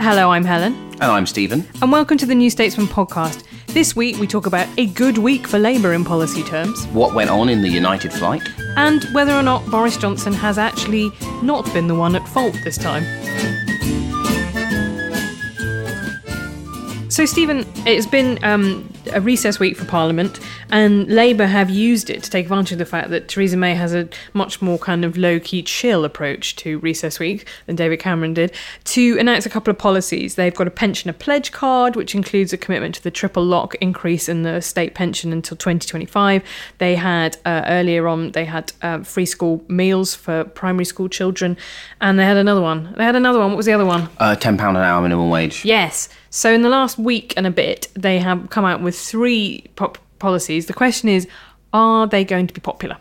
Hello, I'm Helen, And I'm Stephen. and welcome to the New Statesman podcast. This week we talk about a good week for Labour in policy terms, What went on in the United flight? and whether or not Boris Johnson has actually not been the one at fault this time. So, Stephen, it's been um, a recess week for Parliament, and Labour have used it to take advantage of the fact that Theresa May has a much more kind of low key, chill approach to recess week than David Cameron did to announce a couple of policies. They've got a pensioner pledge card, which includes a commitment to the triple lock increase in the state pension until 2025. They had uh, earlier on, they had uh, free school meals for primary school children, and they had another one. They had another one. What was the other one? Uh, £10 an hour minimum wage. Yes. So in the last week and a bit, they have come out with three pop- policies. The question is, are they going to be popular?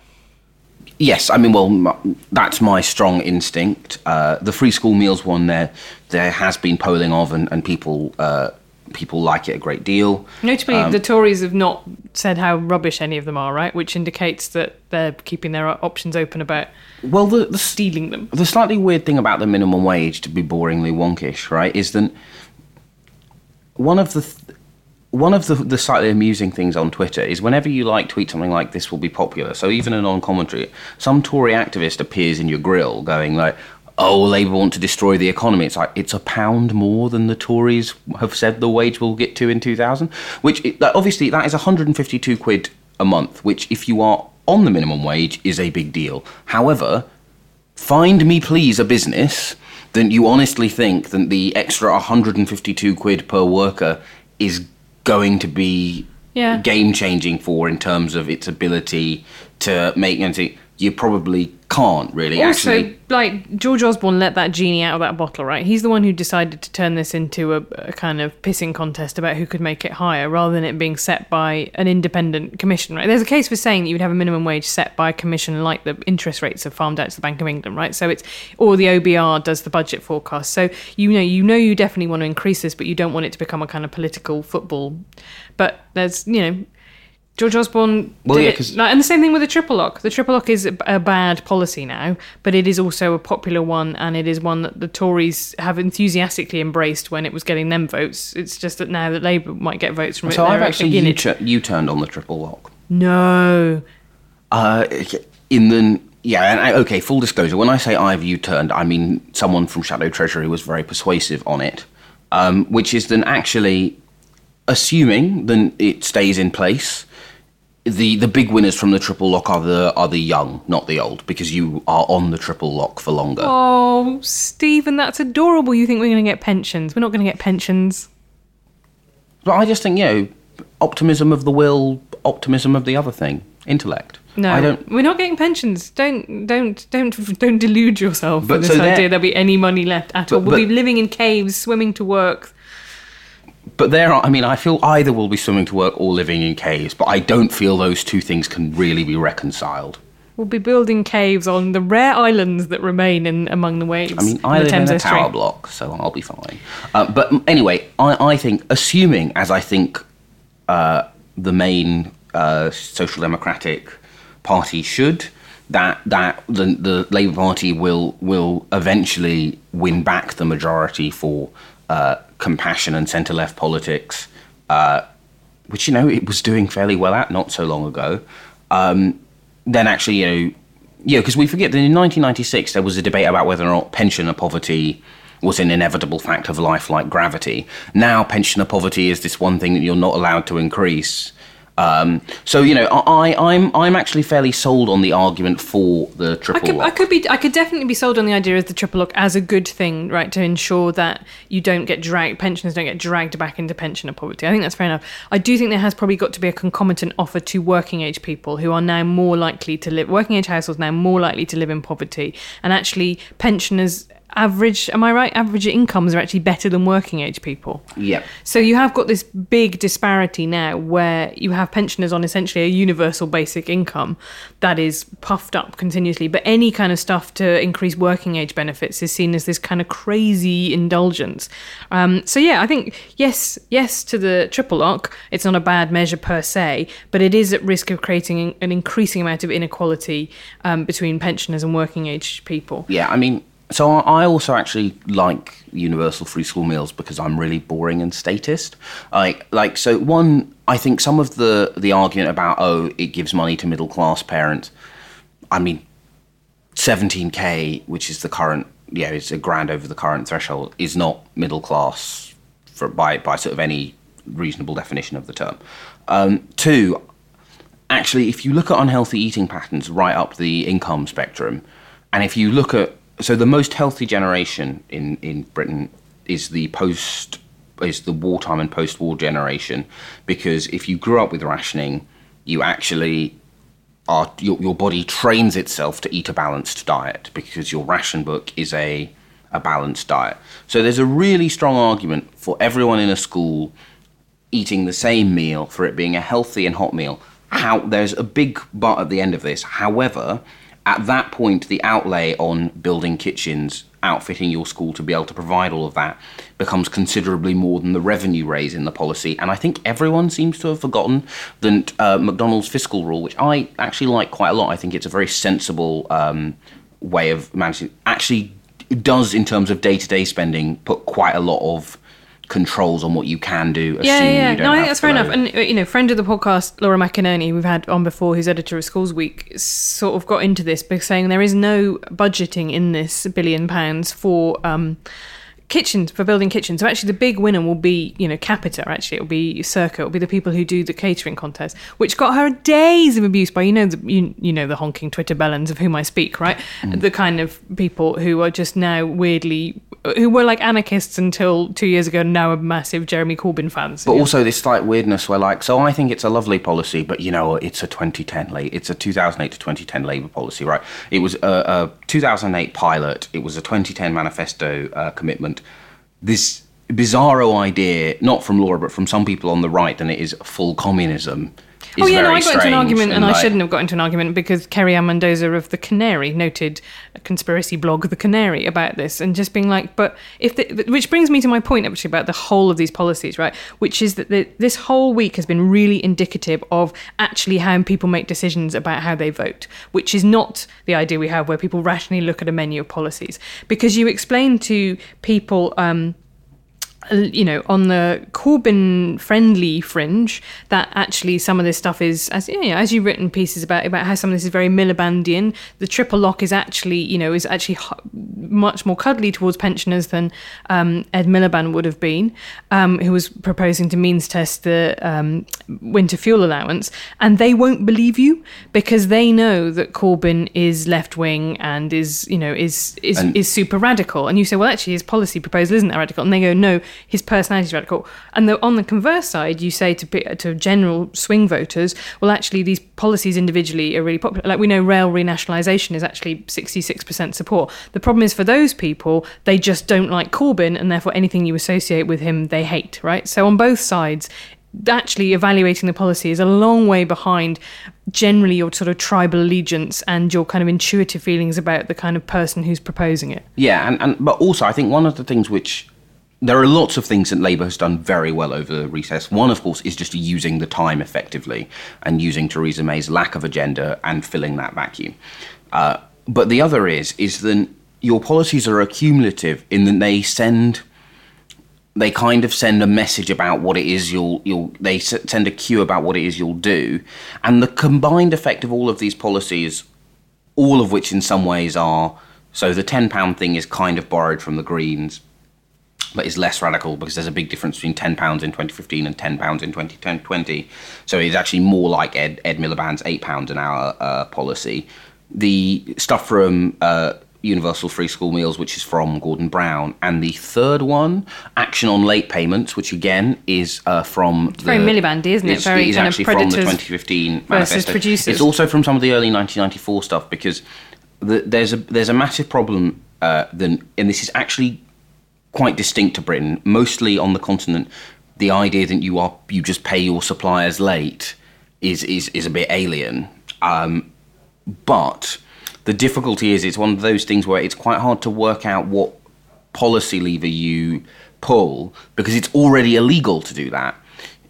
Yes, I mean, well, that's my strong instinct. Uh, the free school meals one, there, there has been polling of, and, and people, uh, people like it a great deal. Notably, the Tories have not said how rubbish any of them are, right? Which indicates that they're keeping their options open about Well, the, the, stealing them. the slightly weird thing about the minimum wage, to be boringly wonkish, right, is that one of the th- one of the, the slightly amusing things on Twitter is whenever you like tweet something like this will be popular. So even a non-commentary, some Tory activist appears in your grill going like, "Oh, Labour want to destroy the economy." It's like it's a pound more than the Tories have said the wage will get to in 2000, which it, obviously that is 152 quid a month, which if you are on the minimum wage is a big deal. However, find me please a business that you honestly think that the extra 152 quid per worker is going to be Yeah. game changing for in terms of its ability to make and to, you probably can't really Also, actually like George Osborne let that genie out of that bottle, right? He's the one who decided to turn this into a, a kind of pissing contest about who could make it higher, rather than it being set by an independent commission, right? There's a case for saying that you would have a minimum wage set by a commission, like the interest rates are farmed out to the Bank of England, right? So it's or the OBR does the budget forecast. So you know, you know, you definitely want to increase this, but you don't want it to become a kind of political football. But there's, you know. George Osborne Well, did yeah, it- like, and the same thing with the triple lock. The triple lock is a, a bad policy now, but it is also a popular one, and it is one that the Tories have enthusiastically embraced when it was getting them votes. It's just that now that Labour might get votes from it, so I've actually again, U- it- U-turned on the triple lock no. Uh, in the yeah, and I, okay. Full disclosure: when I say I've U-turned, I mean someone from Shadow Treasury was very persuasive on it, um, which is then actually assuming then it stays in place. The the big winners from the triple lock are the are the young, not the old, because you are on the triple lock for longer. Oh, Stephen, that's adorable. You think we're going to get pensions? We're not going to get pensions. But I just think you know, optimism of the will, optimism of the other thing, intellect. No, I don't. We're not getting pensions. Don't, don't, don't, don't delude yourself with this they're- idea there'll be any money left at all. We'll be living in caves, swimming to work. But there are, I mean, I feel either will be swimming to work or living in caves, but I don't feel those two things can really be reconciled. We'll be building caves on the rare islands that remain in among the waves. I mean, I live in a Thames tower block, so I'll be fine. Uh, but anyway, I, I think, assuming, as I think uh, the main uh, social democratic party should, that that the, the Labour Party will will eventually win back the majority for uh, compassion and centre left politics. Uh, which you know it was doing fairly well at not so long ago, um, then actually you know, yeah, because we forget that in 1996 there was a debate about whether or not pensioner poverty was an inevitable fact of life like gravity. Now pensioner poverty is this one thing that you're not allowed to increase. Um, so you know, I, I'm I'm actually fairly sold on the argument for the triple I could, lock. I could be, I could definitely be sold on the idea of the triple lock as a good thing, right? To ensure that you don't get dragged, pensioners don't get dragged back into pensioner poverty. I think that's fair enough. I do think there has probably got to be a concomitant offer to working age people who are now more likely to live, working age households now more likely to live in poverty, and actually pensioners average am i right? Average incomes are actually better than working age people. Yeah. So you have got this big disparity now where you have pensioners on essentially a universal basic income that is puffed up continuously. But any kind of stuff to increase working age benefits is seen as this kind of crazy indulgence. Um, so yeah i think yes yes to the triple lock it's not a bad measure per se but it is at risk of creating an increasing amount of inequality um, between pensioners and working age people. Yeah, I mean, so I also actually like universal free school meals because I'm really boring and statist. Like, like so one, I think some of the the argument about oh it gives money to middle class parents. I mean, 17k, which is the current, yeah, it's a grand over the current threshold, is not middle class for by by sort of any reasonable definition of the term. Um, two, actually, if you look at unhealthy eating patterns right up the income spectrum, and if you look at so the most healthy generation in in Britain is the post is the wartime and post-war generation because if you grew up with rationing, you actually are your, your body trains itself to eat a balanced diet because your ration book is a a balanced diet. So there's a really strong argument for everyone in a school eating the same meal for it being a healthy and hot meal. How there's a big but at the end of this. However, at that point, the outlay on building kitchens, outfitting your school to be able to provide all of that, becomes considerably more than the revenue raise in the policy. And I think everyone seems to have forgotten that uh, McDonnell's fiscal rule, which I actually like quite a lot. I think it's a very sensible um, way of managing. Actually, does in terms of day-to-day spending put quite a lot of controls on what you can do. yeah, yeah, You don't No, I think that's fair enough. And uh, you know, friend of the podcast, Laura McInerney, we've had on before, who's editor of Schools Week, sort of got into this by saying there is no budgeting in this billion pounds for. Um, kitchens for building kitchens so actually the big winner will be you know capita actually it'll be Serco it'll be the people who do the catering contest which got her days of abuse by you know the you, you know the honking twitter bellends of whom i speak right Mm. the kind of people who are just now weirdly who were like anarchists until two years ago now are massive jeremy corbyn fans But also this slight weirdness where like, so I think it's a lovely policy, but you know, it's a 2010 late, it's a 2008 to 2010 Labour policy, right? It was a, a 2008 pilot. It was a 2010 manifesto uh, commitment. This bizarro idea, not from Laura, but from some people on the right, than it is full communism. Oh yeah, no, I got into an argument, and I like- shouldn't have got into an argument because Kerry-Anne Mendoza of the Canary noted a conspiracy blog, The Canary, about this, and just being like, but if the, which brings me to my point actually about the whole of these policies, right? Which is that the, this whole week has been really indicative of actually how people make decisions about how they vote, which is not the idea we have where people rationally look at a menu of policies, because you explain to people. Um, you know, on the Corbyn friendly fringe, that actually some of this stuff is, as you know, as you've written pieces about about how some of this is very Milibandian. The triple lock is actually, you know, is actually much more cuddly towards pensioners than um, Ed Miliband would have been, um, who was proposing to means test the um, winter fuel allowance, and they won't believe you because they know that Corbyn is left wing and is, you know, is is And- is super radical. And you say, well, actually, his policy proposal isn't that radical. And they go, no, his personality is radical. And the, on the converse side, you say to to general swing voters, well, actually, these policies individually are really popular. Like we know, rail renationalisation is actually 66% support. The problem is for those people, they just don't like Corbyn, and therefore anything you associate with him, they hate, right? So on both sides, actually evaluating the policy is a long way behind generally your sort of tribal allegiance and your kind of intuitive feelings about the kind of person who's proposing it. Yeah, and, and but also I think one of the things which there are lots of things that Labour has done very well over the recess. One, of course, is just using the time effectively and using Theresa May's lack of agenda and filling that vacuum. Uh, but the other is is that your policies are accumulative in that they send they kind of send a message about what it is you'll you'll they send a cue about what it is you'll do, and the combined effect of all of these policies, all of which in some ways are so the ten pound thing is kind of borrowed from the Greens, but is less radical because there's a big difference between ten pounds in 2015 and ten pounds in 2020. So it's actually more like Ed Ed Miliband's eight pounds an hour uh, policy. The stuff from uh, Universal Free School Meals, which is from Gordon Brown, and the third one, Action on Late Payments, which again is uh, from the, very Milibandy, isn't it? It's, Very it's kind of actually from the predators 2015 versus manifesto. producers. It's also from some of the early 1994 stuff because the, there's a there's a massive problem. Uh, then, and this is actually quite distinct to Britain, mostly on the continent. The idea that you are you just pay your suppliers late is is is a bit alien. Um, but the difficulty is it's one of those things where it's quite hard to work out what policy lever you pull because it's already illegal to do that.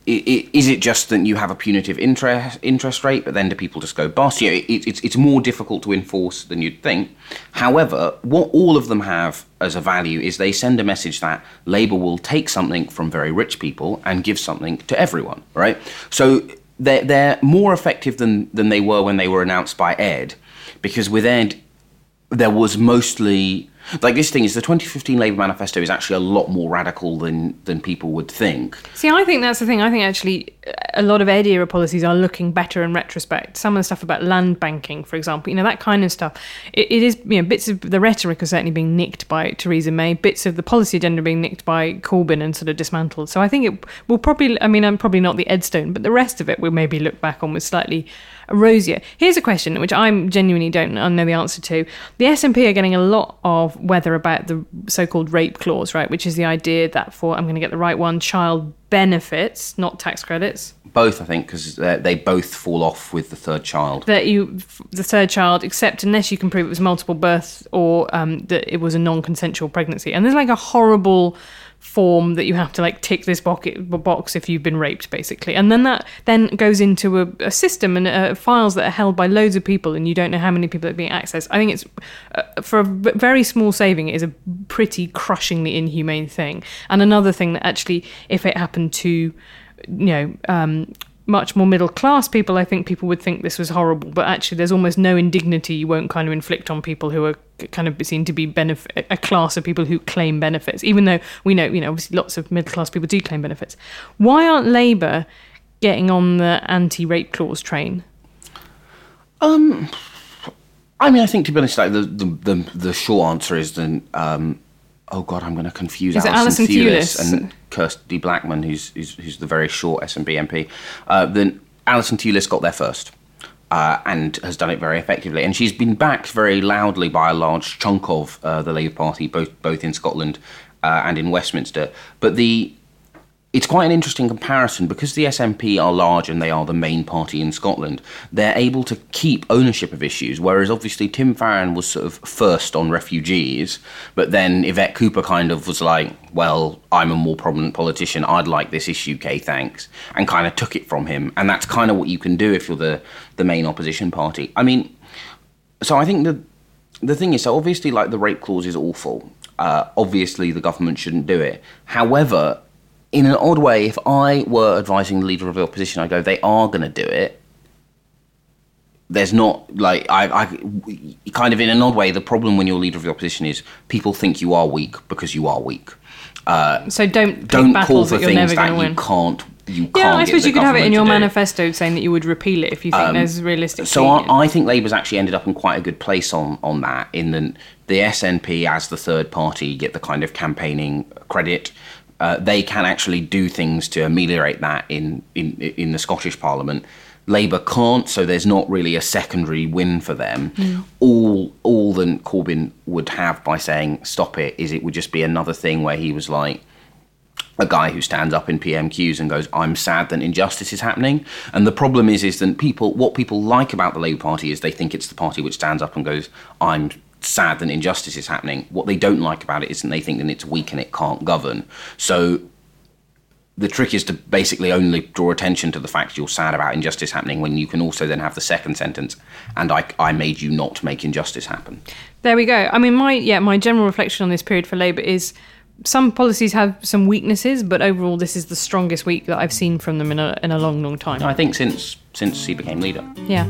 Is it just that you have a punitive interest interest rate, but then do people just go bust? You know, it, it's it's more difficult to enforce than you'd think. However, what all of them have as a value is they send a message that Labour will take something from very rich people and give something to everyone. Right? So they're they're more effective than than they were when they were announced by Ed, because with Ed there was mostly like this thing is the 2015 Labour manifesto is actually a lot more radical than than people would think. See, I think that's the thing. I think actually a lot of Ed era policies are looking better in retrospect. Some of the stuff about land banking, for example, you know, that kind of stuff. It, it is, you know, bits of the rhetoric are certainly being nicked by Theresa May, bits of the policy agenda being nicked by Corbyn and sort of dismantled. So I think it will probably, I mean, I'm probably not the Edstone, but the rest of it will maybe look back on with slightly rosier. Here's a question which I'm genuinely don't know the answer to. The SNP are getting a lot of weather about the so-called rape clause, right? Which is the idea that for I'm going to get the right one, child benefits, not tax credits, Both, I think, because they both fall off with the third child. that you the third child, except unless you can prove it was multiple births or um, that it was a non-consensual pregnancy. And there's like a horrible form that you have to like tick this box if you've been raped basically. And then that then goes into a, a system and uh, files that are held by loads of people and you don't know how many people are being accessed. I think it's uh, for a very small saving it is a pretty crushingly inhumane thing. And another thing that actually if it happened to you know um, much more middle class people, I think people would think this was horrible. But actually, there's almost no indignity you won't kind of inflict on people who are kind of seen to be benefit a class of people who claim benefits. Even though we know, you know, obviously lots of middle class people do claim benefits. Why aren't Labour getting on the anti-rape clause train? Um, I mean, I think to be honest, like the the the, the short answer is then. Um, oh God, I'm going to confuse Is Alison, Alison Thewlis Thewlis? and Kirsty Blackman, who's who's, who's the very short SNP MP. Uh, then Alison Thewlis got there first. Uh, and has done it very effectively, and she's been backed very loudly by a large chunk of uh, the Labour Party, both both in Scotland uh, and in Westminster. But the it's quite an interesting comparison because the SNP are large and they are the main party in Scotland. They're able to keep ownership of issues, whereas obviously Tim Farron was sort of first on refugees, but then Yvette Cooper kind of was like, "Well, I'm a more prominent politician. I'd like this issue, Kay, thanks," and kind of took it from him. And that's kind of what you can do if you're the the main opposition party. I mean, so I think the the thing is, so obviously, like the rape clause is awful. Uh, obviously, the government shouldn't do it. However, in an odd way, if I were advising the leader of the opposition, I'd go, they are going to do it. There's not like I, I, kind of in an odd way. The problem when you're leader of the opposition is people think you are weak because you are weak. So don't Don't call for that you're things that you win. can't. You can't. Yeah, I suppose you could have it in your. Um, manifesto saying that you would repeal it if you think there's realistic. So. I, I think Labour's actually ended up in quite a good place on on that. In that the SNP, as the third party, get the kind of campaigning credit. Uh, they can actually do things to ameliorate that in in in the Scottish Parliament. Labour can't, so there's not really a secondary win for them. All all that Corbyn would have by saying stop it is it would just be another thing where he was like, a guy who stands up in PMQs and goes, "I'm sad that injustice is happening." And the problem is, is that people, what people like about the Labour Party is they think it's the party which stands up and goes, "I'm sad that injustice is happening." What they don't like about it is that they think that it's weak and it can't govern. So the trick is to basically only draw attention to the fact you're sad about injustice happening when you can also then have the second sentence, and I, I made you not make injustice happen. There we go. I mean, my yeah, my general reflection on this period for Labour is some policies have some weaknesses, but overall, this is the strongest week that I've seen from them in a in a long, long time. I think since since he became leader. Yeah.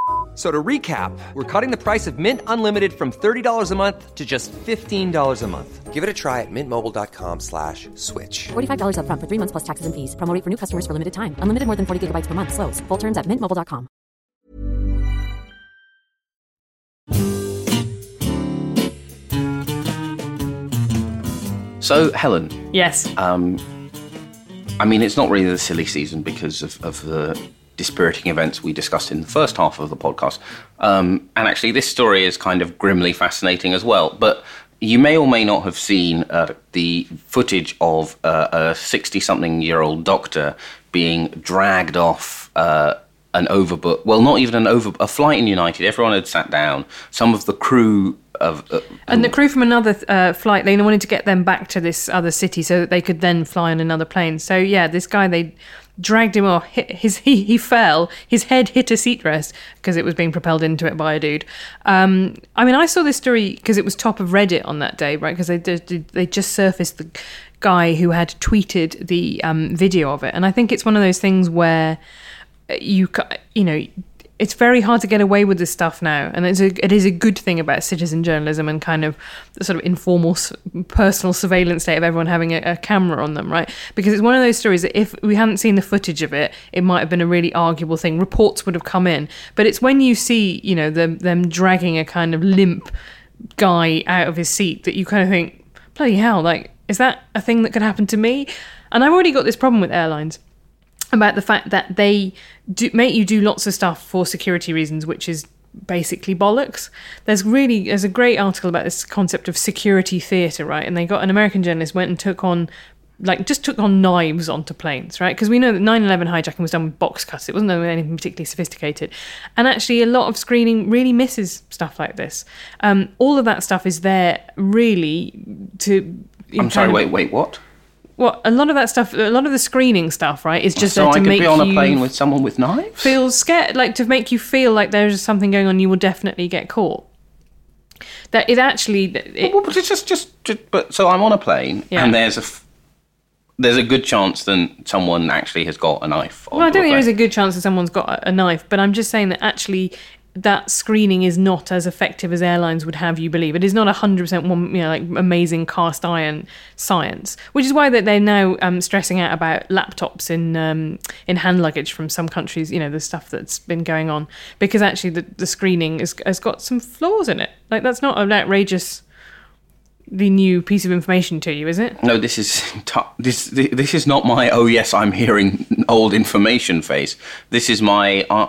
So to recap, we're cutting the price of Mint Unlimited from $30 a month to just $15 a month. Give it a try at mintmobile.com slash switch. $45 upfront for three months plus taxes and fees. Promo rate for new customers for limited time. Unlimited more than 40 gigabytes per month. Slows. Full terms at mintmobile.com. So Helen, Yes. um, I mean, it's not really the silly season because of, of the dispiriting events we discussed in the first half of the podcast. Um, and actually, this story is kind of grimly fascinating as well. But you may or may not have seen uh, the footage of uh, a 60 something year old doctor being dragged off. Uh, an overbook, well, not even an over, a flight in United. Everyone had sat down. Some of the crew of, uh, And the crew from another uh, flight, they wanted to get them back to this other city so that they could then fly on another plane. So yeah, this guy they dragged him off. His he, he fell. His head hit a seat rest because it was being propelled into it by a dude. Um, I mean, I saw this story because it was top of Reddit on that day, right? Because they did, they just surfaced the guy who had tweeted the um, video of it, and I think it's one of those things where you you know it's very hard to get away with this stuff now. And it's a, it is a good thing about citizen journalism and kind of the sort of informal personal surveillance state of everyone having a, a camera on them right? Because it's one of those stories that if we hadn't seen the footage of it it might have been a really arguable thing. Reports would have come in. But it's when you see you know them, them dragging a kind of limp guy out of his seat that you kind of think bloody hell like is that a thing that could happen to me? And i've already got this problem with airlines about the fact that they do, make you do lots of stuff for security reasons, which is basically bollocks. There's really there's a great article about this concept of security theatre, right? And they got an American journalist went and took on like just took on knives onto planes, right? Because we know that 9/11 hijacking was done with box cuts. It wasn't done with anything particularly sophisticated, and actually a lot of screening really misses stuff like this. Um, all of that stuff is there really to. I'm sorry, wait, wait, what? Well, a lot of that stuff, a lot of the screening stuff, right, is just so there I to could make be on a you plane with someone with knives? feel scared, like to make you feel like there's something going on. You will definitely get caught. That it actually, it, Well, but it's just, just, just, but so I'm on a plane, Yeah. and there's a, f- there's a good chance that someone actually has got a knife. well, I don't think there is a good chance that someone's got a knife, but I'm just saying that actually that screening is not as effective as airlines would have you believe. It is not hundred percent one, you know, like amazing cast iron science, which is why that they're now um, stressing out about laptops in um, in hand luggage from some countries. You know, the stuff that's been going on because actually the, the screening is, has got some flaws in it. Like that's not an outrageous. The new piece of information to you, is it? No, this is t- this this is not my. Oh yes, I'm hearing old information face. This is my. Uh,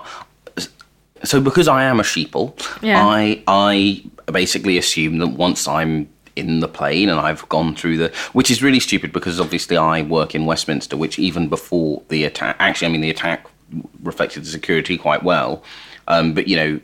so because I am a sheeple, Yeah. I I basically assume that once I'm in the plane and I've gone through the, which is really stupid because obviously I work in Westminster, which even before the attack, actually, I mean the attack reflected the security quite well, um, but you know,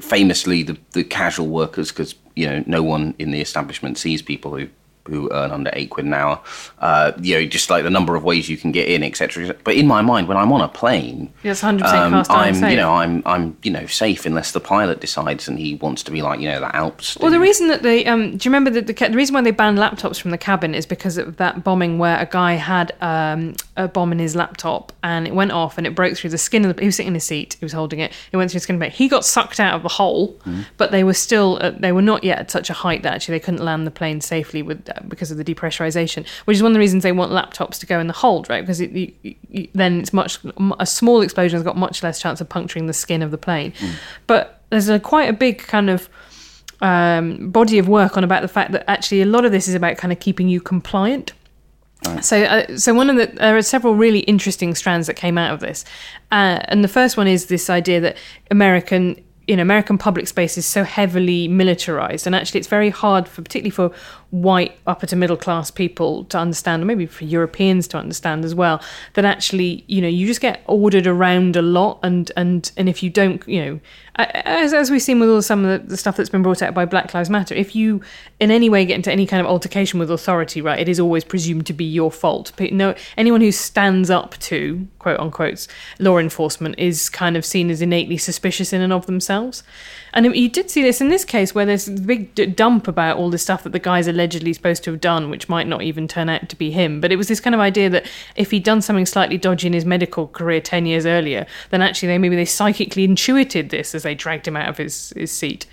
famously the the casual workers, because you know no one in the establishment sees people who who earn under eight quid an hour. Uh, you know, just like the number of ways you can get in, etc. But in my mind, when I'm on a plane, Yes, 100% um, iron I'm safe. you know I'm I'm you know safe unless the pilot decides and he wants to be like you know the Alps. Well, the reason that they um, do you remember that the, the reason why they banned laptops from the cabin is because of that bombing where a guy had um, a bomb in his laptop and it went off and it broke through the skin of the. He was sitting in his seat. He was holding it. It went through the skin But. He got sucked out of the hole, but they were still uh, they were not yet at such a height that actually they couldn't land the plane safely with because of the depressurization. Which is one of the reasons they want laptops to go in the hold, right? Because it, you, you, then it's much a small explosion has got much less chance of puncturing the skin of the plane. But there's a quite a big kind of um, body of work on about the fact that actually a lot of this is about kind of keeping you compliant. So, uh, so one of the there are several really interesting strands that came out of this, uh, and the first one is this idea that American, you know, American public space is so heavily militarized, and actually it's very hard for, particularly for white upper to middle class people to understand, or maybe for Europeans to understand as well, that actually, you know, you just get ordered around a lot, and and and if you don't, you know, as as we've seen with all some of the, the stuff that's been brought out by Black Lives Matter, if you in any way get into any kind of altercation with authority, right, it is always presumed to be your fault. No, anyone who stands up to quote unquote law enforcement is kind of seen as innately suspicious in and of themselves. And you did see this in this case where there's a big dump about all the stuff that the guy's allegedly supposed to have done, which might not even turn out to be him. But it was this kind of idea that if he'd done something slightly dodgy in his medical career 10 years earlier, then actually they maybe they psychically intuited this as they dragged him out of his, his seat.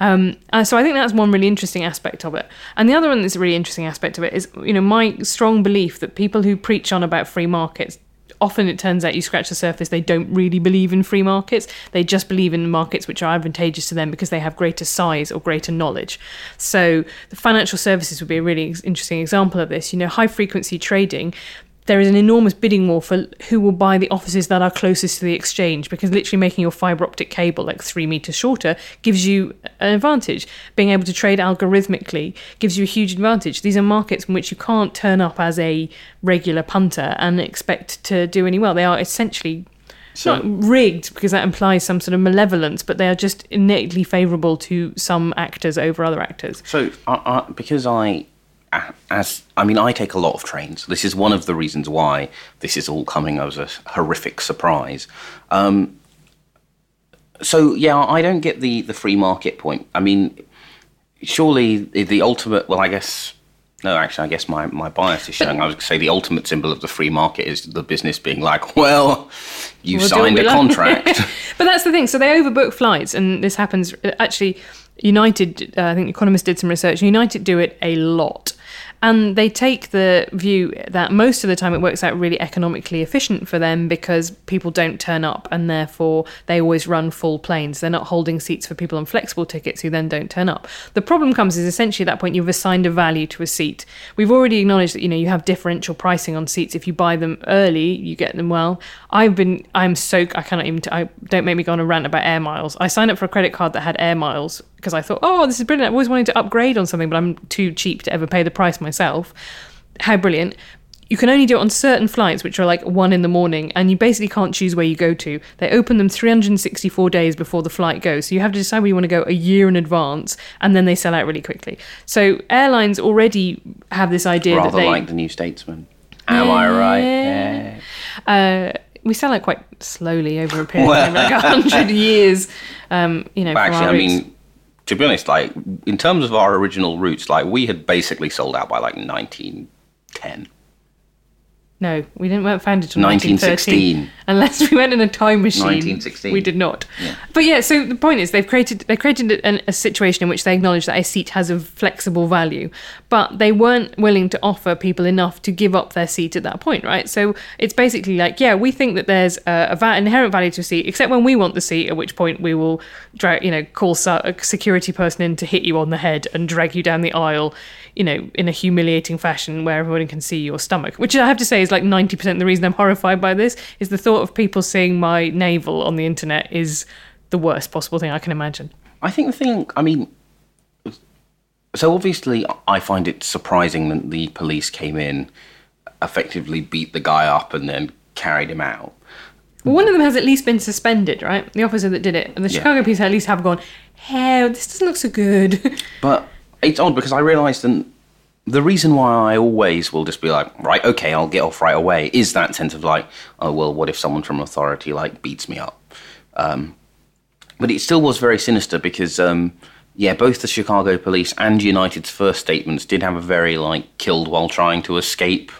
Um, uh, so I think that's one really interesting aspect of it. And the other one that's a really interesting aspect of it is, you know, my strong belief that people who preach on about free markets often it turns out you scratch the surface they don't really believe in free markets. They just believe in markets which are advantageous to them because they have greater size or greater knowledge. So the financial services would be a really interesting example of this. You know high frequency trading there is an enormous bidding war for who will buy the offices that are closest to the exchange because literally making your fiber optic cable like three meters shorter gives you an advantage. Being able to trade algorithmically gives you a huge advantage. These are markets in which you can't turn up as a regular punter and expect to do any well. They are essentially So- not rigged because that implies some sort of malevolence, but they are just innately favourable to some actors over other actors. So, I, I, because I, as I mean, I take a lot of trains. This is one of the reasons why this is all coming as a horrific surprise. Um, so, yeah, I don't get the the free market point. I mean, surely the, the ultimate. Well, I guess. No, actually, I guess my, my bias is showing. I would say the ultimate symbol of the free market is the business being like, well, you We'll signed a like. contract. but that's the thing. So they overbook flights, and this happens. Actually, United, uh, I think Economist did some research. United do it a lot. And they take the view that most of the time it works out really economically efficient for them because people don't turn up and therefore they always run full planes. They're not holding seats for people on flexible tickets who then don't turn up. The problem comes is essentially at that point you've assigned a value to a seat. We've already acknowledged that you know you have differential pricing on seats. If you buy them early, you get them well. I've been I'm so I cannot even I don't make me go on a rant about air miles. I signed up for a credit card that had air miles because I thought, oh, this is brilliant. I've always wanted to upgrade on something, but I'm too cheap to ever pay the price myself. How brilliant. You can only do it on certain flights, which are like one in the morning, and you basically can't choose where you go to. They open them 364 days before the flight goes. So you have to decide where you want to go a year in advance, and then they sell out really quickly. So airlines already have this idea that Rather they. like the New Statesman. Am I right? Yeah. uh, we sell out quite slowly over a period Well- of like a hundred years. Um, you know, But actually, I mean, to be honest, like in terms of our original roots, like we had basically sold out by like 1910. No, we didn't weren't founded until 1916. 1913. Unless we went in a time machine. 1916. We did not. But yeah, so the point is they've created they created a, a situation in which they acknowledge that a seat has a flexible value, but they weren't willing to offer people enough to give up their seat at that point, right? So it's basically like, yeah, we think that there's a, a va- inherent value to a seat, except when we want the seat, at which point we will, drag, you know, call a security person in to hit you on the head and drag you down the aisle you know, in a humiliating fashion where everyone can see your stomach. Which I have to say is like 90% of the reason I'm horrified by this is the thought of people seeing my navel on the internet is the worst possible thing I can imagine. I think the thing, I mean, so obviously, I find it surprising that the police came in, effectively beat the guy up, and then carried him out. Well, one of them has at least been suspended, right? The officer that did it. And the Yeah. Chicago police at least have gone, hell, this doesn't look so good. But it's odd because I realised that the reason why I always will just be like, right, okay, I'll get off right away, is that sense of like, oh well, what if someone from authority like beats me up? Um, but it still was very sinister because, um, yeah, both the Chicago police and United's first statements did have a very like killed while trying to escape.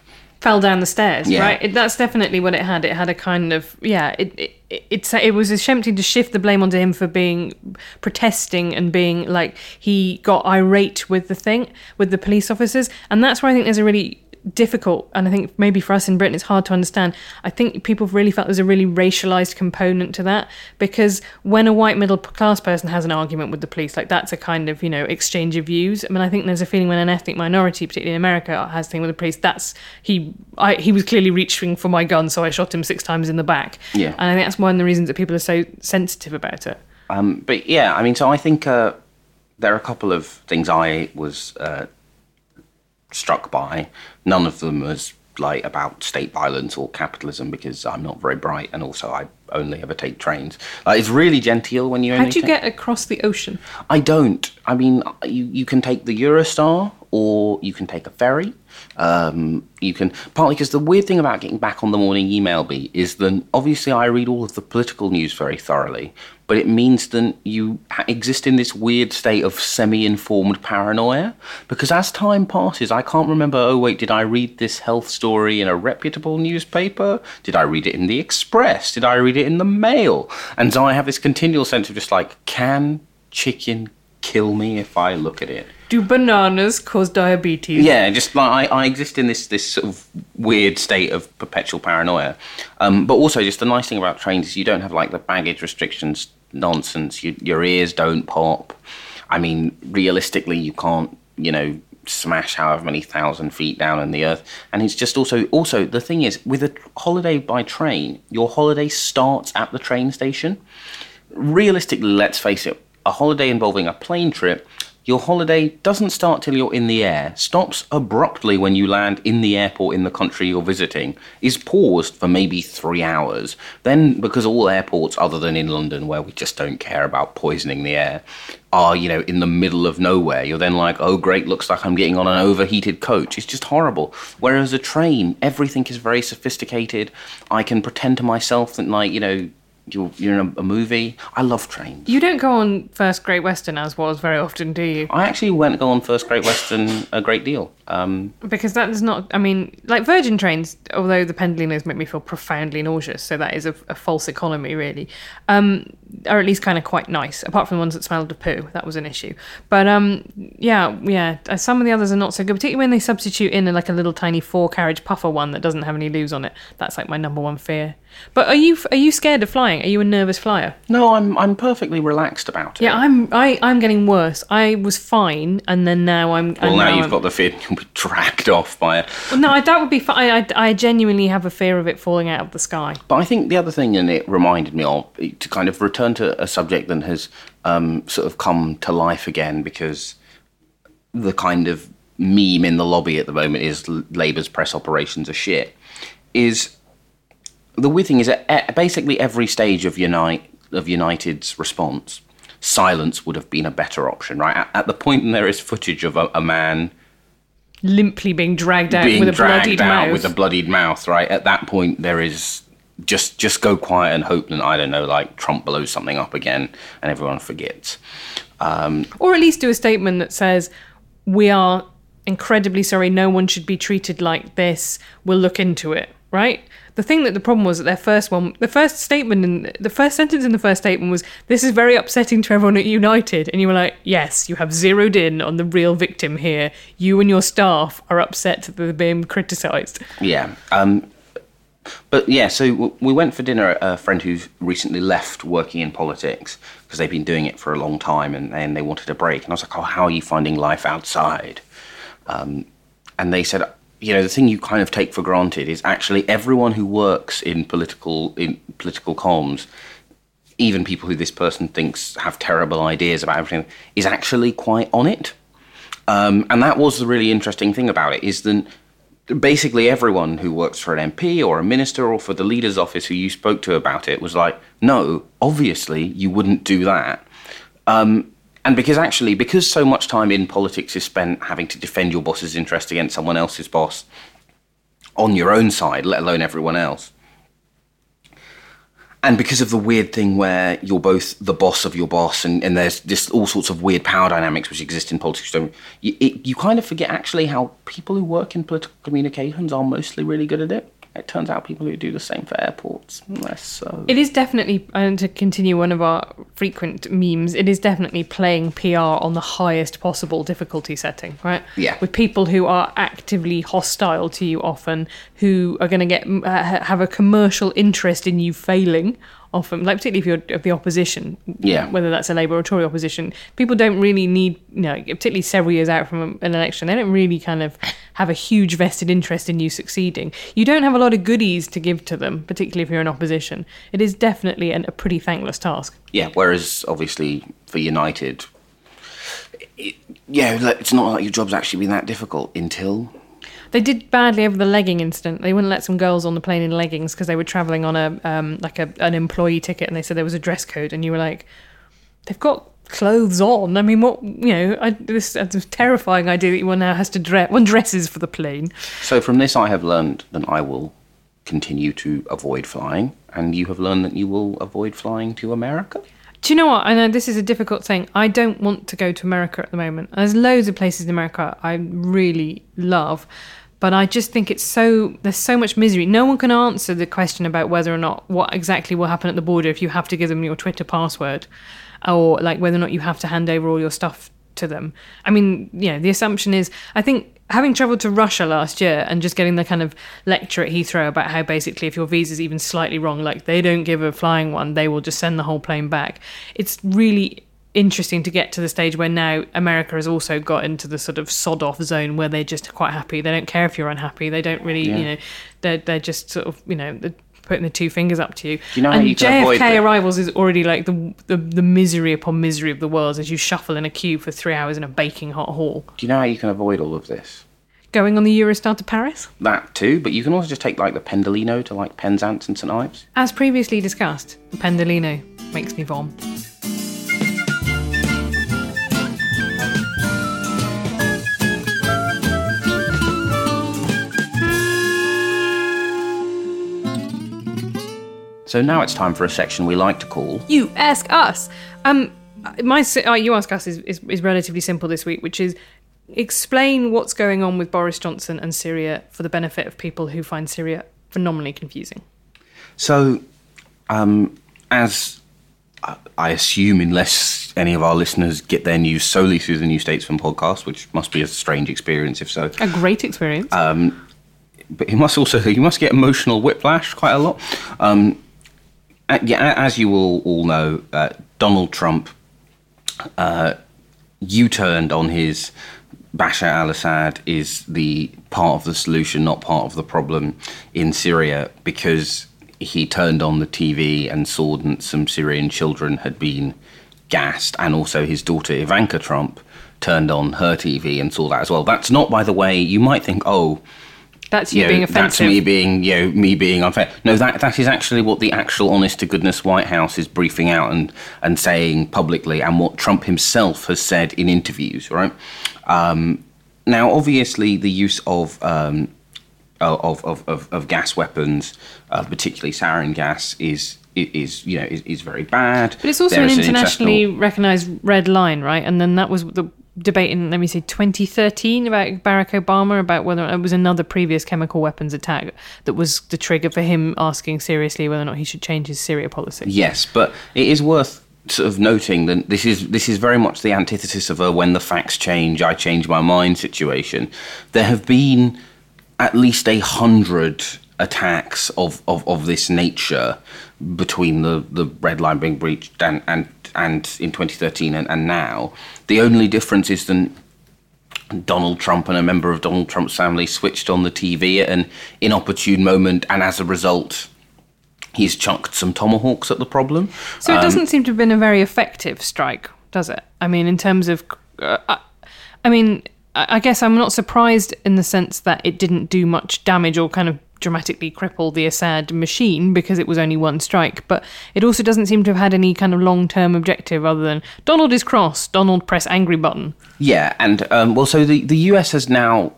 Fell down the stairs, Yeah. right? It, that's definitely what it had. It had a kind of, yeah, it, it, it, it was attempting to shift the blame onto him for being protesting and being like, he got irate with the thing, with the police officers. And that's where I think there's a really difficult and i think maybe for us in britain it's hard to understand i think people really felt there's a really racialized component to that because when a white middle class person has an argument with the police like that's a kind of you know exchange of views i mean i think there's a feeling when an ethnic minority particularly in america has a thing with the police that's he I, he was clearly reaching for my gun so i shot him six times in the back Yeah. and i think that's one of the reasons that people are so sensitive about it Um, but yeah, I mean, so I think uh, there are a couple of things I was uh, struck by. None of them was like about state violence or capitalism because I'm not very bright, and also I only ever take trains. Like, it's really genteel when you. How do you get across the ocean? I don't. I mean, you, you can take the Eurostar or you can take a ferry. Um, you can partly because the weird thing about getting back on the morning email beat is that obviously I read all of the political news very thoroughly, but it means that you exist in this weird state of semi-informed paranoia because as time passes, I can't remember. Oh wait, did I read this health story in a reputable newspaper? Did I read it in the Express? Did I read it in the Mail? And so I have this continual sense of just like, can chicken kill me if I look at it? Do bananas cause diabetes? Yeah, just like I, I exist in this this sort of weird state of perpetual paranoia. Um, but also, just the nice thing about trains is you don't have like the baggage restrictions nonsense. You, your ears don't pop. I mean, realistically, you can't, you know, smash however many thousand feet down in the earth. And it's just also also the thing is with a holiday by train, your holiday starts at the train station. Realistically, let's face it, a holiday involving a plane trip your holiday doesn't start till you're in the air, stops abruptly when you land in the airport in the country you're visiting, is paused for maybe three hours. Then, because all airports, other than in London, where we just don't care about poisoning the air, are, you know, in the middle of nowhere, you're then like, oh, great, looks like I'm getting on an overheated coach. It's just horrible. Whereas a train, everything is very sophisticated. I can pretend to myself that, like, you know, you're, you're in a, a movie. I love trains. You don't go on First Great Western as was very often, do you? I actually went go on First Great Western a great deal. Um, Because that is not, I mean, like Virgin trains, although the Pendolino's make me feel profoundly nauseous, so that is a, a false economy, really, um, are at least kind of quite nice, apart from the ones that smelled of poo. That was an issue. But um, yeah, yeah, uh, some of the others are not so good, particularly when they substitute in like a little tiny four carriage puffer one that doesn't have any loos on it. That's like my number one fear. But are you are you scared of flying? Are you a nervous flyer? no, I'm I'm perfectly relaxed about it. Yeah, I'm I, I'm getting worse. I was fine, and then now I'm. Well, and now now you've I'm- got the fear you'll be dragged off by it. Well, no, I- that would be fine. I, I genuinely have a fear of it falling out of the sky. But I think the other thing, and it reminded me of, to kind of return to a subject that has um, sort of come to life again because the kind of meme in the lobby at the moment is Labour's press operations are shit. Is the weird thing is at at basically every stage of Unite of United's response, silence would have been a better option, right? At, at the point when there is footage of a, a man Limply being dragged out being with a dragged bloodied out mouth. with a bloodied mouth, right? At that point, there is just just go quiet and hope that I don't know, like Trump blows something up again and everyone forgets. Um, or at least do a statement that says, "We are incredibly sorry. No one should be treated like this. We'll look into it." Right. The thing that the problem was that their first one, the first statement in the first sentence in the first statement was, "This is very upsetting to everyone at United," and you were like, "Yes, you have zeroed in on the real victim here. You and your staff are upset that they're being criticised." yeah. Um, but yeah, so we went for dinner at a friend who's recently left working in politics because they've been doing it for a long time and, and they wanted a break. And I was like, oh, how are you finding life outside? Um, and they said, you know, the thing you kind of take for granted is actually everyone who works in political in political comms, even people who this person thinks have terrible ideas about everything, is actually quite on it. Um, and that was the really interesting thing about it is that basically everyone who works for an MP or a minister or for the leader's office who you spoke to about it was like, no, obviously you wouldn't do that. Um, and because actually, because so much time in politics is spent having to defend your boss's interest against someone else's boss on your own side, let alone everyone else. And because of the weird thing where you're both the boss of your boss, and, and there's just all sorts of weird power dynamics which exist in politics, you, it, you kind of forget actually how people who work in political communications are mostly really good at it. It turns out people who do the same for airports, less so. It is definitely, and to continue one of our frequent memes, it is definitely playing PR on the highest possible difficulty setting, right? Yeah. With people who are actively hostile to you often, who are going to get uh, have a commercial interest in you failing often, like particularly if you're of the opposition, Yeah. whether that's a Labour or Tory opposition. People don't really need, you know, particularly several years out from an election, they don't really kind of have a huge vested interest in you succeeding. You don't have a lot of goodies to give to them, particularly if you're in opposition. It is definitely an, a pretty thankless task. Yeah, whereas obviously for United, it, yeah, it's not like your job's actually been that difficult until They did badly over the legging incident. They wouldn't let some girls on the plane in leggings because they were traveling on a um, like a, an employee ticket, and they said there was a dress code, and you were like, they've got clothes on. I mean, what you know? I, this, this terrifying idea that one now has to dress one dresses for the plane. So from this, I have learned that I will continue to avoid flying, and you have learned that you will avoid flying to America. Do you know what? I know this is a difficult thing. I don't want to go to America at the moment. There's loads of places in America I really love, but I just think it's so there's so much misery. No one can answer the question about whether or not what exactly will happen at the border if you have to give them your Twitter password, or like whether or not you have to hand over all your stuff to them. I mean, you know, the assumption is I think having travelled to Russia last year and just getting the kind of lecture at Heathrow about how basically if your visa's even slightly wrong, like they don't give a flying one, they will just send the whole plane back. It's really interesting to get to the stage where now America has also got into the sort of sod off zone where they're just quite happy. They don't care if you're unhappy. They don't really, Yeah. you know, they're, they're just sort of, you know, putting the two fingers up to you. Do you know how and you can JFK arrivals is already like the, the the misery upon misery of the world as you shuffle in a queue for three hours in a baking hot hall. Do you know how you can avoid all of this? Going on the Eurostar to Paris? That too, but you can also just take like the Pendolino to like Penzance and St Ives. As previously discussed, the Pendolino makes me vom. So now it's time for a section we like to call You ask us. Um, my uh, you ask us is, is is relatively simple this week, which is explain what's going on with Boris Johnson and Syria for the benefit of people who find Syria phenomenally confusing. So, um, as I- assume, unless any of our listeners get their news solely through the New Statesman podcast, which must be a strange experience if so, A great experience. Um, but you must also you must get emotional whiplash quite a lot. Um, yeah, as you all all know, uh, Donald Trump uh, U-turned on his Bashar al-Assad is the part of the solution, not part of the problem in Syria, because he turned on the TV and saw that some Syrian children had been gassed, and also his daughter Ivanka Trump turned on her TV and saw that as well. That's not, by the way, you might think, oh, that's you you know, being that's me being, you know, me being unfair. No, that that is actually what the actual honest to goodness White House is briefing out and and saying publicly, and what Trump himself has said in interviews. Right um, now, obviously, the use of um, of, of, of, of gas weapons, uh, particularly sarin gas, is is you know is, is very bad. But it's also an is internationally recognised red line, right? And then that was the debate in, let me say, 2013 about Barack Obama, about whether it was another previous chemical weapons attack that was the trigger for him asking seriously whether or not he should change his Syria policy. Yes, but it is worth sort of noting that this is this is very much the antithesis of a when the facts change, I change my mind situation. There have been at least a hundred attacks of, of, of this nature between the, the red line being breached and, and, and in 2013 and, and now. The only difference is that Donald Trump and a member of Donald Trump's family switched on the TV at an inopportune moment, and as a result, he's chunked some tomahawks at the problem. So it doesn't seem to have been a very effective strike, does it? I mean, in terms of, uh, I, I mean, I I guess I'm not surprised in the sense that it didn't do much damage or kind of dramatically cripple the Assad machine because it was only one strike. But it also doesn't seem to have had any kind of long-term objective other than Donald is cross, Donald press angry button. Yeah, and um, well, so the, the US has now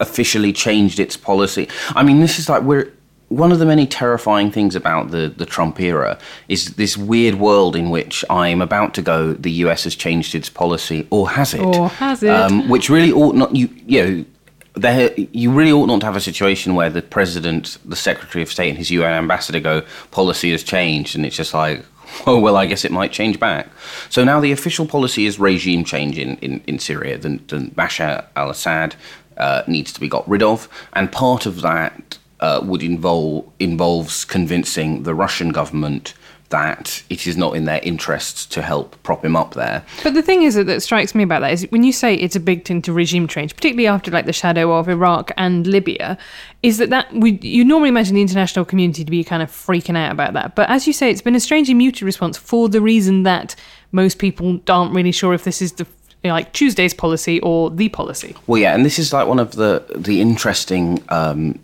officially changed its policy. I mean, this is like we're one of the many terrifying things about the, the Trump era is this weird world in which I'm about to go. The US has changed its policy, or has it? Or has it? Um, which really ought not. You you know. There, you really ought not to have a situation where the president, the secretary of state, and his UN ambassador go, policy has changed, and it's just like, oh, well, I guess it might change back. So now the official policy is regime change in, in, in Syria. The, the Bashar al Assad uh, needs to be got rid of, and part of that uh, would involve involves convincing the Russian government that it is not in their interests to help prop him up there. But the thing is that, that strikes me about that is when you say it's a big thing to regime change, particularly after like the shadow of Iraq and Libya, is that that we you normally imagine the international community to be kind of freaking out about that. But as you say, it's been a strangely muted response for the reason that most people aren't really sure if this is the like Tuesday's policy or the policy. Well, yeah, and this is like one of the the interesting um,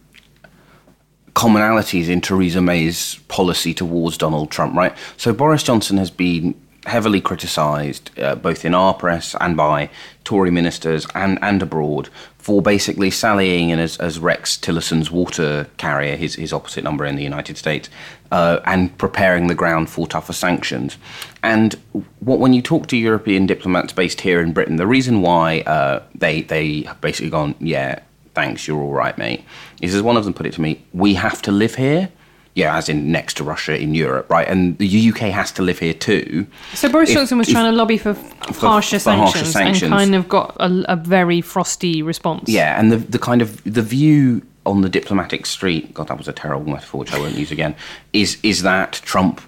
commonalities in Theresa May's policy towards Donald Trump, right? So Boris Johnson has been heavily criticised, uh, both in our press and by Tory ministers and, and abroad, for basically sallying in as, as Rex Tillerson's water carrier, his, his opposite number in the United States, uh, and preparing the ground for tougher sanctions. And what when you talk to European diplomats based here in Britain, the reason why uh, they they have basically gone, yeah, thanks, you're all right, mate, He says, one of them put it to me, we have to live here. Yeah, as in next to Russia in Europe, right? And the UK has to live here too. So Boris Johnson was if- trying to lobby for, harsher, for harsher sanctions sanctions. and kind of got a, a very frosty response. Yeah, and the the kind of the view on the diplomatic street, God, that was a terrible metaphor, which I won't use again, is is that Trump,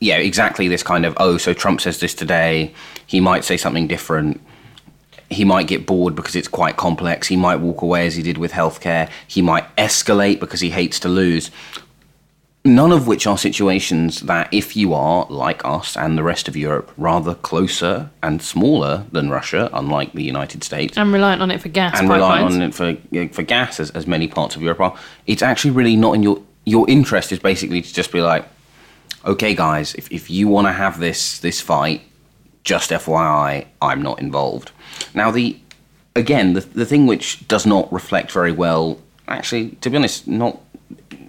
yeah, exactly this kind of oh, so Trump says this today, he might say something different. He might get bored because it's quite complex. He might walk away as he did with healthcare. He might escalate because he hates to lose. None of which are situations that, if you are, like us and the rest of Europe, rather closer and smaller than Russia, unlike the United States, And reliant on it for gas and reliant on it for for gas, as, as many parts of Europe are. It's actually really not in your your interest. Is basically to just be like, okay, guys, if if you want to have this this fight, just FYI, I'm not involved. Now the again the the thing which does not reflect very well, actually, to be honest, not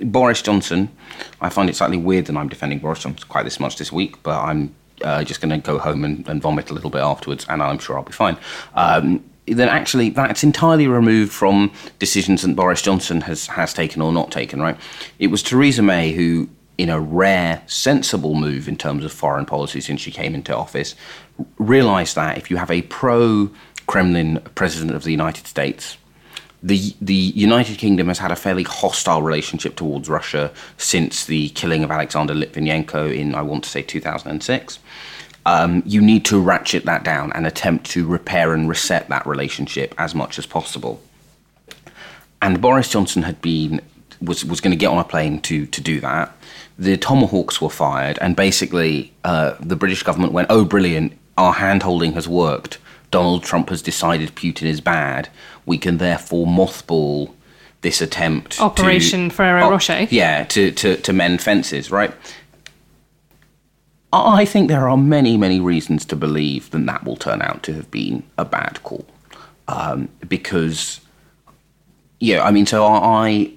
Boris Johnson. I find it slightly weird that I'm defending Boris Johnson quite this much this week, but I'm uh, just going to go home and, and vomit a little bit afterwards, and I'm sure I'll be fine. Um, then actually, that's entirely removed from decisions that Boris Johnson has, has taken or not taken, right? It was Theresa May who, in a rare, sensible move in terms of foreign policy since she came into office, realised that if you have a pro Kremlin president of the United States, the the United Kingdom has had a fairly hostile relationship towards Russia since the killing of Alexander Litvinenko in I want to say 2006. Um, you need to ratchet that down and attempt to repair and reset that relationship as much as possible. And Boris Johnson had been was was going to get on a plane to to do that. The tomahawks were fired, and basically uh, the British government went, "Oh, brilliant! Our handholding has worked. Donald Trump has decided Putin is bad. We can therefore mothball this attempt to- Operation Ferrero Rocher. Yeah, to, to to mend fences, right? I think there are many, many reasons to believe that that will turn out to have been a bad call, um, because yeah, I mean, so I,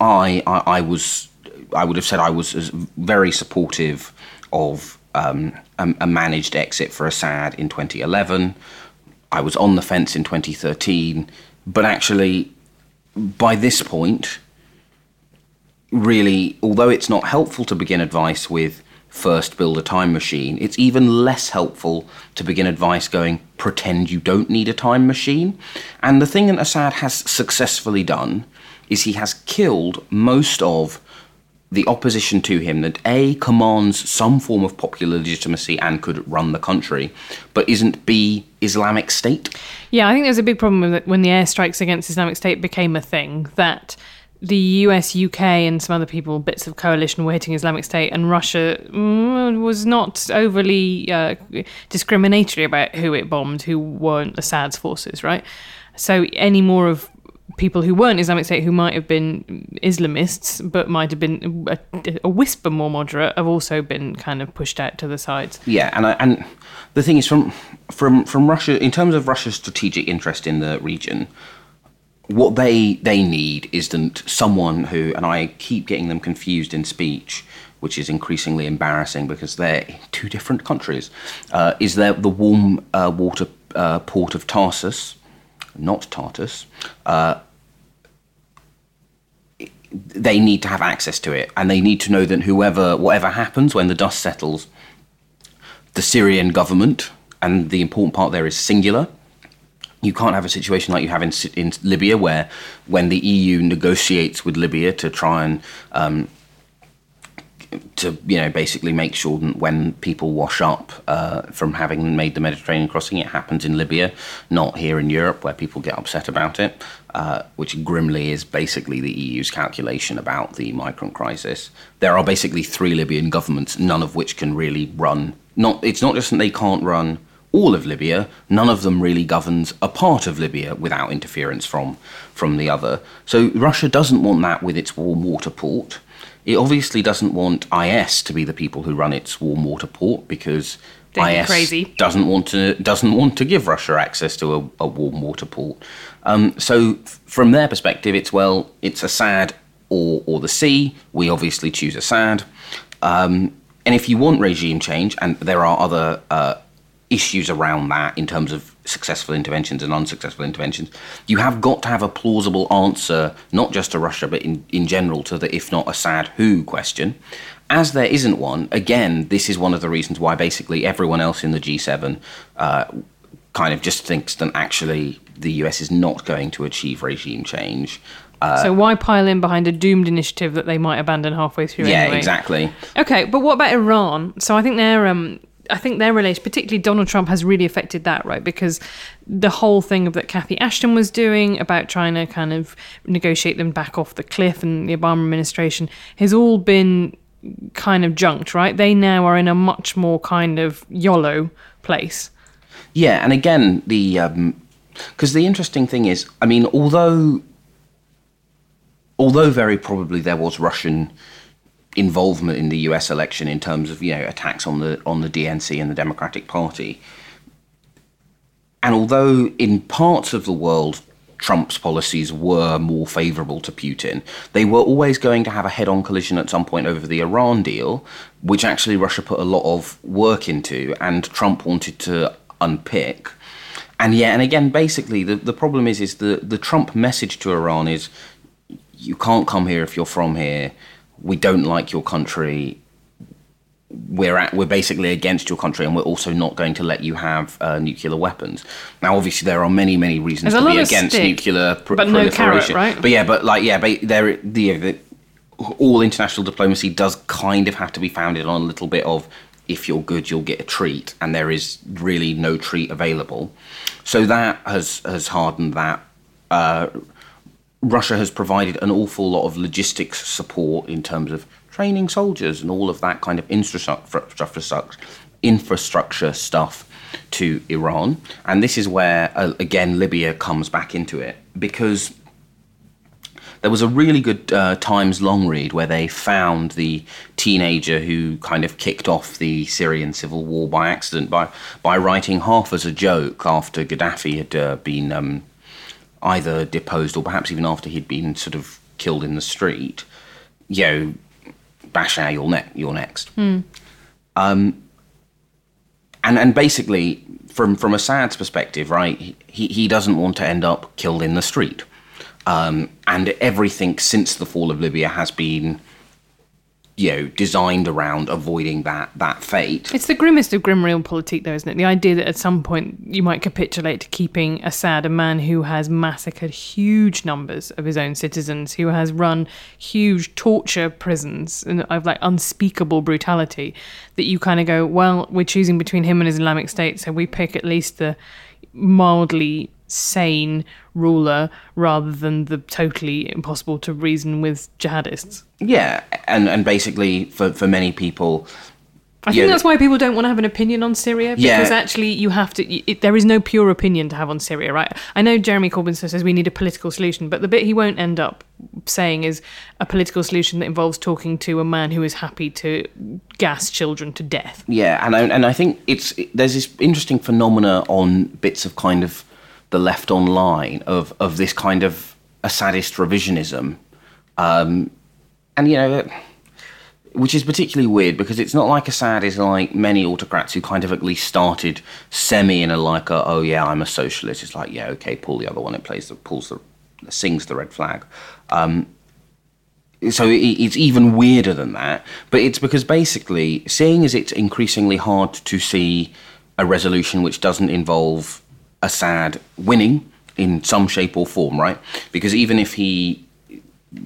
I, I, I was, I would have said I was very supportive of um, a, a managed exit for Assad in 2011. I was on the fence in 2013, but actually, by this point, really, although it's not helpful to begin advice with first build a time machine, it's even less helpful to begin advice going pretend you don't need a time machine. And the thing that Assad has successfully done is he has killed most of the opposition to him that A commands some form of popular legitimacy and could run the country, but isn't B Islamic State. Yeah, I think there's a big problem with it when the airstrikes against Islamic State became a thing that the US, UK, and some other people, bits of coalition, were hitting Islamic State, and Russia mm, was not overly uh, discriminatory about who it bombed, who weren't Assad's forces, right? So any more of people who weren't Islamic State, who might have been Islamists, but might have been a, a whisper more moderate, have also been kind of pushed out to the sides. Yeah, and I, and the thing is, from from from Russia, in terms of Russia's strategic interest in the region, what they they need is that someone who, and I keep getting them confused in speech, which is increasingly embarrassing because they're two different countries. Uh, is there the warm uh, water uh, port of Tarsus, not Tartus? They need to have access to it, and they need to know that whoever, whatever happens when the dust settles, the Syrian government, and the important part there is singular. You can't have a situation like you have in, in Libya, where when the EU negotiates with Libya to try and um, to you know basically make sure that when people wash up uh, from having made the Mediterranean crossing, it happens in Libya, not here in Europe where people get upset about it, uh, which grimly is basically the EU's calculation about the migrant crisis. There are basically three Libyan governments, none of which can really run. Not it's not just that they can't run all of Libya. None of them really governs a part of Libya without interference from from the other. So Russia doesn't want that with its warm water port. It obviously doesn't want IS to be the people who run its warm water port because Be IS crazy. doesn't want to doesn't want to give Russia access to a, a warm water port. Um, so from their perspective, it's well, it's Assad or or the sea. We obviously choose Assad. Um, and if you want regime change, and there are other uh, issues around that in terms of successful interventions and unsuccessful interventions, you have got to have a plausible answer, not just to Russia, but in, in general to the if not Assad, who question. As there isn't one, again, this is one of the reasons why basically everyone else in the G7 uh, kind of just thinks that actually the US is not going to achieve regime change. Uh, so why pile in behind a doomed initiative that they might abandon halfway through yeah, anyway? exactly. Okay, but what about Iran? So I think their um I think their relation, particularly Donald Trump, has really affected that, right? Because the whole thing of that Cathy Ashton was doing about trying to kind of negotiate them back off the cliff and the Obama administration has all been kind of junked, right? They now are in a much more kind of YOLO place. Yeah, and again, the um, because the interesting thing is, I mean, although although very probably there was Russian involvement in the U.S. election in terms of you know attacks on the on the DNC and the Democratic Party, and although in parts of the world Trump's policies were more favourable to Putin, they were always going to have a head-on collision at some point over the Iran deal, which actually Russia put a lot of work into, and Trump wanted to unpick. And yeah, and again, basically, the, the problem is is the, the Trump message to Iran is you can't come here if you're from here. We don't like your country. We're at, we're basically against your country, and we're also not going to let you have uh, nuclear weapons. Now, obviously, there are many, many reasons There's to be against stick, nuclear pr- but no carrot, proliferation. right? But yeah, but like yeah, but there the, the all international diplomacy does kind of have to be founded on a little bit of if you're good, you'll get a treat, and there is really no treat available. So that has has hardened that. Uh, Russia has provided an awful lot of logistics support in terms of training soldiers and all of that kind of infrastructure, stuff to Iran. And this is where, uh, again, Libya comes back into it because there was a really good uh, Times long read where they found the teenager who kind of kicked off the Syrian civil war by accident by by writing half as a joke after Gaddafi had uh, been um, either deposed or perhaps even after he'd been sort of killed in the street. You know, Bashar, you're, ne- you're next. Um, and and basically, from from Assad's perspective, right, he he doesn't want to end up killed in the street. Um, and everything since the fall of Libya has been, you know, designed around avoiding that that fate. It's the grimmest of grim realpolitik, though, isn't it? The idea that at some point you might capitulate to keeping Assad, a man who has massacred huge numbers of his own citizens, who has run huge torture prisons and of like unspeakable brutality, that you kind of go, well, we're choosing between him and his Islamic State, so we pick at least the mildly sane ruler rather than the totally impossible to reason with jihadists. Yeah, and and basically for for many people, I Yeah, think that's why people don't want to have an opinion on Syria Yeah. because actually you have to. It, there is no pure opinion to have on Syria, right? I know Jeremy Corbyn says we need a political solution, but the bit he won't end up saying is a political solution that involves talking to a man who is happy to gas children to death. Yeah, and I, and I think it's there's this interesting phenomena on bits of kind of the left online of of this kind of Assadist revisionism, um, and you know, which is particularly weird because it's not like Assad is like many autocrats who kind of at least started semi in a like a oh yeah I'm a socialist. It's like yeah okay pull the other one. It plays the pulls the sings the red flag. Um, so it's even weirder than that. But it's because basically, seeing as it's increasingly hard to see a resolution which doesn't involve Assad winning in some shape or form, right? Because even if he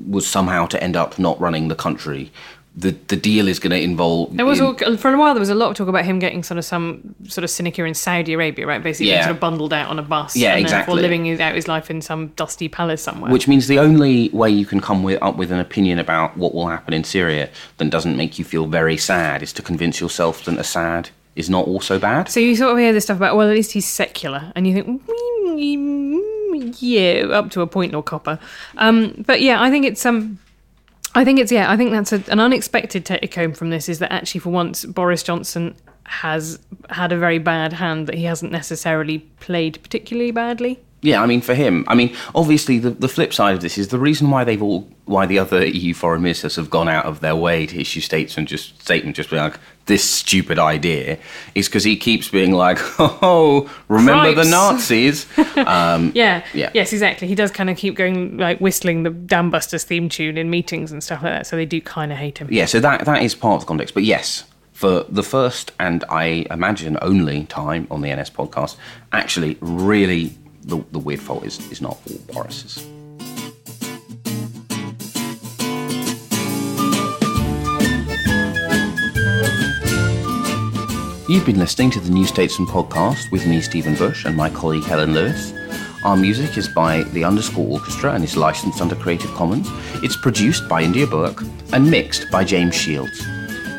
was somehow to end up not running the country, the the deal is going to involve. There was in- all, for a while there was a lot of talk about him getting sort of some sort of sinecure in Saudi Arabia, right? Basically, Yeah. sort of bundled out on a bus, Yeah, and exactly. living his- out his life in some dusty palace somewhere. Which means the only way you can come with, up with an opinion about what will happen in Syria that doesn't make you feel very sad is to convince yourself that Assad is not also bad. So you sort of hear this stuff about, well, at least he's secular, and you think, "Mm, yeah, up to a point, Lord Copper. Um, but yeah, I think it's um, I think it's yeah, I think that's a, an unexpected take home from this is that actually for once Boris Johnson has had a very bad hand that he hasn't necessarily played particularly badly. Yeah, I mean, for him, I mean, obviously, the, the flip side of this is the reason why they've all, why the other EU foreign ministers have gone out of their way to issue statements just statement just being like this stupid idea is because he keeps being like, oh, remember the Nazis? um, Yeah, Yeah. yes, exactly. He does kind of keep going like whistling the Dam Busters theme tune in meetings and stuff like that. So they do kind of hate him. yeah, so that that is part of the context. But yes, for the first and I imagine only time on the NS podcast, actually, really, the, the weird fault is is not all Boris's. You've been listening to the New Statesman podcast with me, Stephen Bush, and my colleague Helen Lewis. Our music is by the Underscore Orchestra and is licensed under Creative Commons. It's produced by India Burke and mixed by James Shields.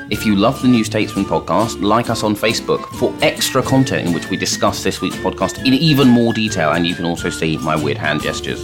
If you love the New Statesman podcast, like us on Facebook for extra content in which we discuss this week's podcast in even more detail, and you can also see my weird hand gestures.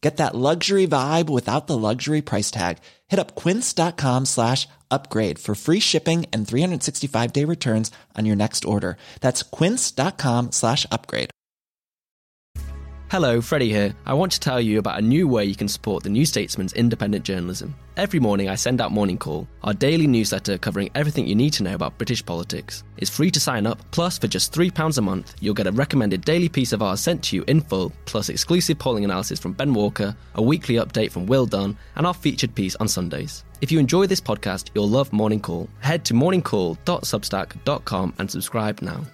Get that luxury vibe without the luxury price tag. Hit up quince.com slash upgrade for free shipping and 365 day returns on your next order. That's quince.com slash upgrade. Hello, Freddie here. I want to tell you about a new way you can support the New Statesman's independent journalism. Every morning, I send out Morning Call, our daily newsletter covering everything you need to know about British politics. It's free to sign up, plus, for just £3 a month, you'll get a recommended daily piece of ours sent to you in full, plus exclusive polling analysis from Ben Walker, a weekly update from Will Dunn, and our featured piece on Sundays. If you enjoy this podcast, you'll love Morning Call. Head to morningcall.substack.com and subscribe now.